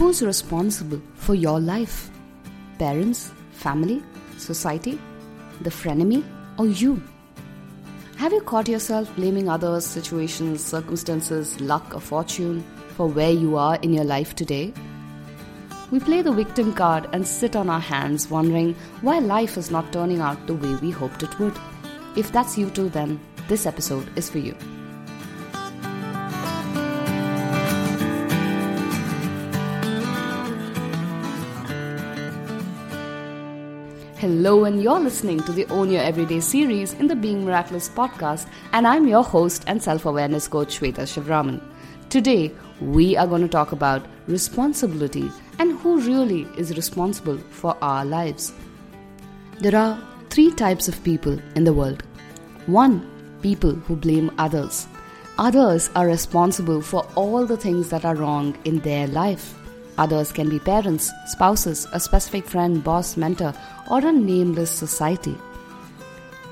who's responsible for your life? Parents, family, society, the frenemy, or you? Have you caught yourself blaming others, situations, circumstances, luck, or fortune for where you are in your life today? We play the victim card and sit on our hands wondering why life is not turning out the way we hoped it would. If that's you too, then this episode is for you. Hello, and you're listening to the Own Your Everyday series in the Being Miraculous podcast, and I'm your host and self awareness coach, Shweta Shivraman. Today, we are going to talk about responsibility and who really is responsible for our lives. There are three types of people in the world. One, people who blame others. Others are responsible for all the things that are wrong in their life. Others can be parents, spouses, a specific friend, boss, mentor, or a nameless society.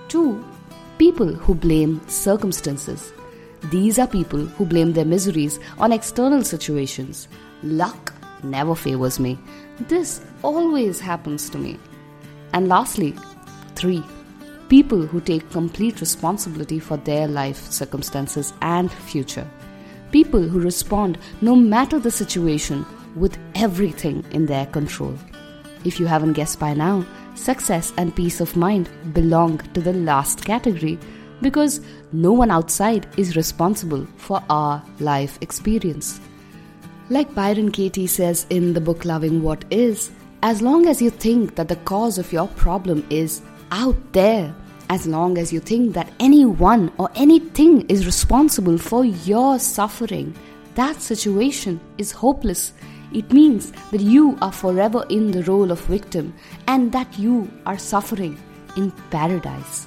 2. People who blame circumstances. These are people who blame their miseries on external situations. Luck never favors me. This always happens to me. And lastly, 3. People who take complete responsibility for their life circumstances and future. People who respond no matter the situation with everything in their control. If you haven't guessed by now, success and peace of mind belong to the last category because no one outside is responsible for our life experience. Like Byron Katie says in the book Loving What Is, as long as you think that the cause of your problem is out there, as long as you think that anyone or anything is responsible for your suffering, that situation is hopeless it means that you are forever in the role of victim and that you are suffering in paradise.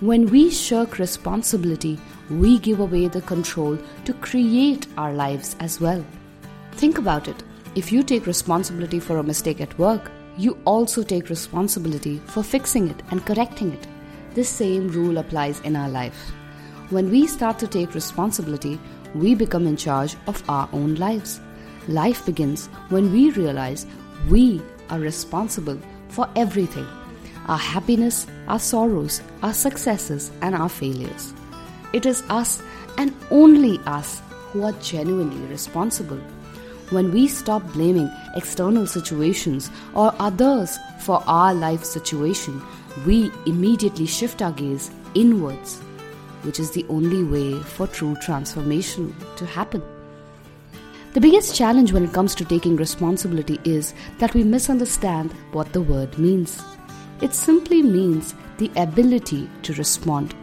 When we shirk responsibility, we give away the control to create our lives as well. Think about it. If you take responsibility for a mistake at work, you also take responsibility for fixing it and correcting it. This same rule applies in our life. When we start to take responsibility, we become in charge of our own lives. Life begins when we realize we are responsible for everything our happiness, our sorrows, our successes, and our failures. It is us and only us who are genuinely responsible. When we stop blaming external situations or others for our life situation, we immediately shift our gaze inwards, which is the only way for true transformation to happen. The biggest challenge when it comes to taking responsibility is that we misunderstand what the word means. It simply means the ability to respond.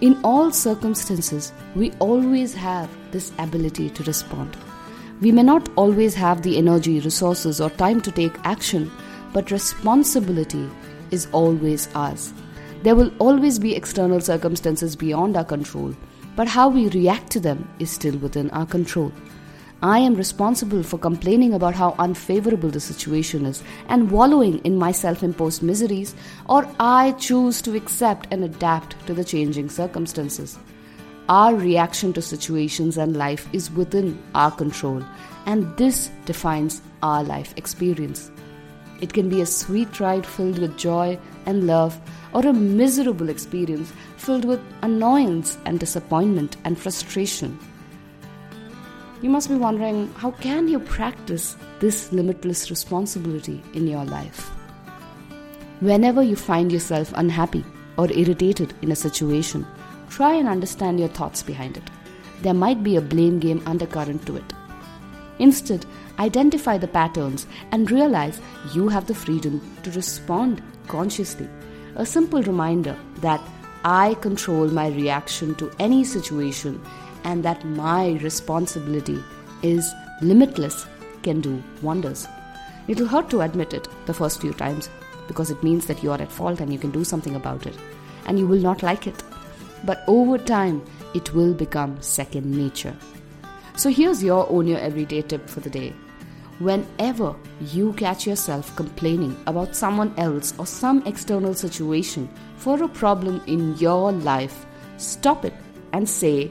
In all circumstances, we always have this ability to respond. We may not always have the energy, resources, or time to take action, but responsibility is always ours. There will always be external circumstances beyond our control, but how we react to them is still within our control. I am responsible for complaining about how unfavorable the situation is and wallowing in my self imposed miseries, or I choose to accept and adapt to the changing circumstances. Our reaction to situations and life is within our control, and this defines our life experience. It can be a sweet ride filled with joy and love, or a miserable experience filled with annoyance and disappointment and frustration. You must be wondering how can you practice this limitless responsibility in your life? Whenever you find yourself unhappy or irritated in a situation, try and understand your thoughts behind it. There might be a blame game undercurrent to it. Instead, identify the patterns and realize you have the freedom to respond consciously. A simple reminder that I control my reaction to any situation and that my responsibility is limitless can do wonders. It'll hurt to admit it the first few times because it means that you are at fault and you can do something about it, and you will not like it. But over time, it will become second nature. So here's your own your everyday tip for the day. Whenever you catch yourself complaining about someone else or some external situation for a problem in your life, stop it and say,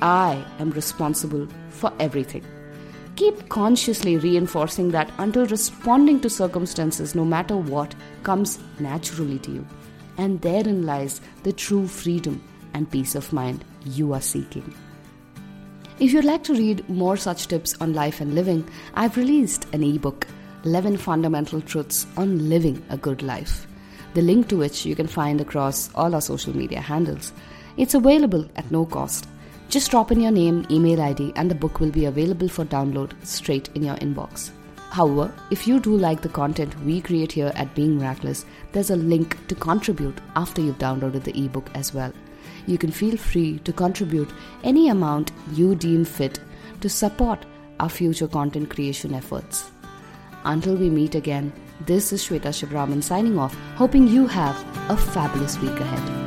I am responsible for everything. Keep consciously reinforcing that until responding to circumstances, no matter what, comes naturally to you. And therein lies the true freedom and peace of mind you are seeking. If you'd like to read more such tips on life and living, I've released an ebook, 11 Fundamental Truths on Living a Good Life, the link to which you can find across all our social media handles. It's available at no cost. Just drop in your name, email ID, and the book will be available for download straight in your inbox. However, if you do like the content we create here at Being Miraculous, there's a link to contribute after you've downloaded the ebook as well you can feel free to contribute any amount you deem fit to support our future content creation efforts. Until we meet again, this is Shweta Shivraman signing off, hoping you have a fabulous week ahead.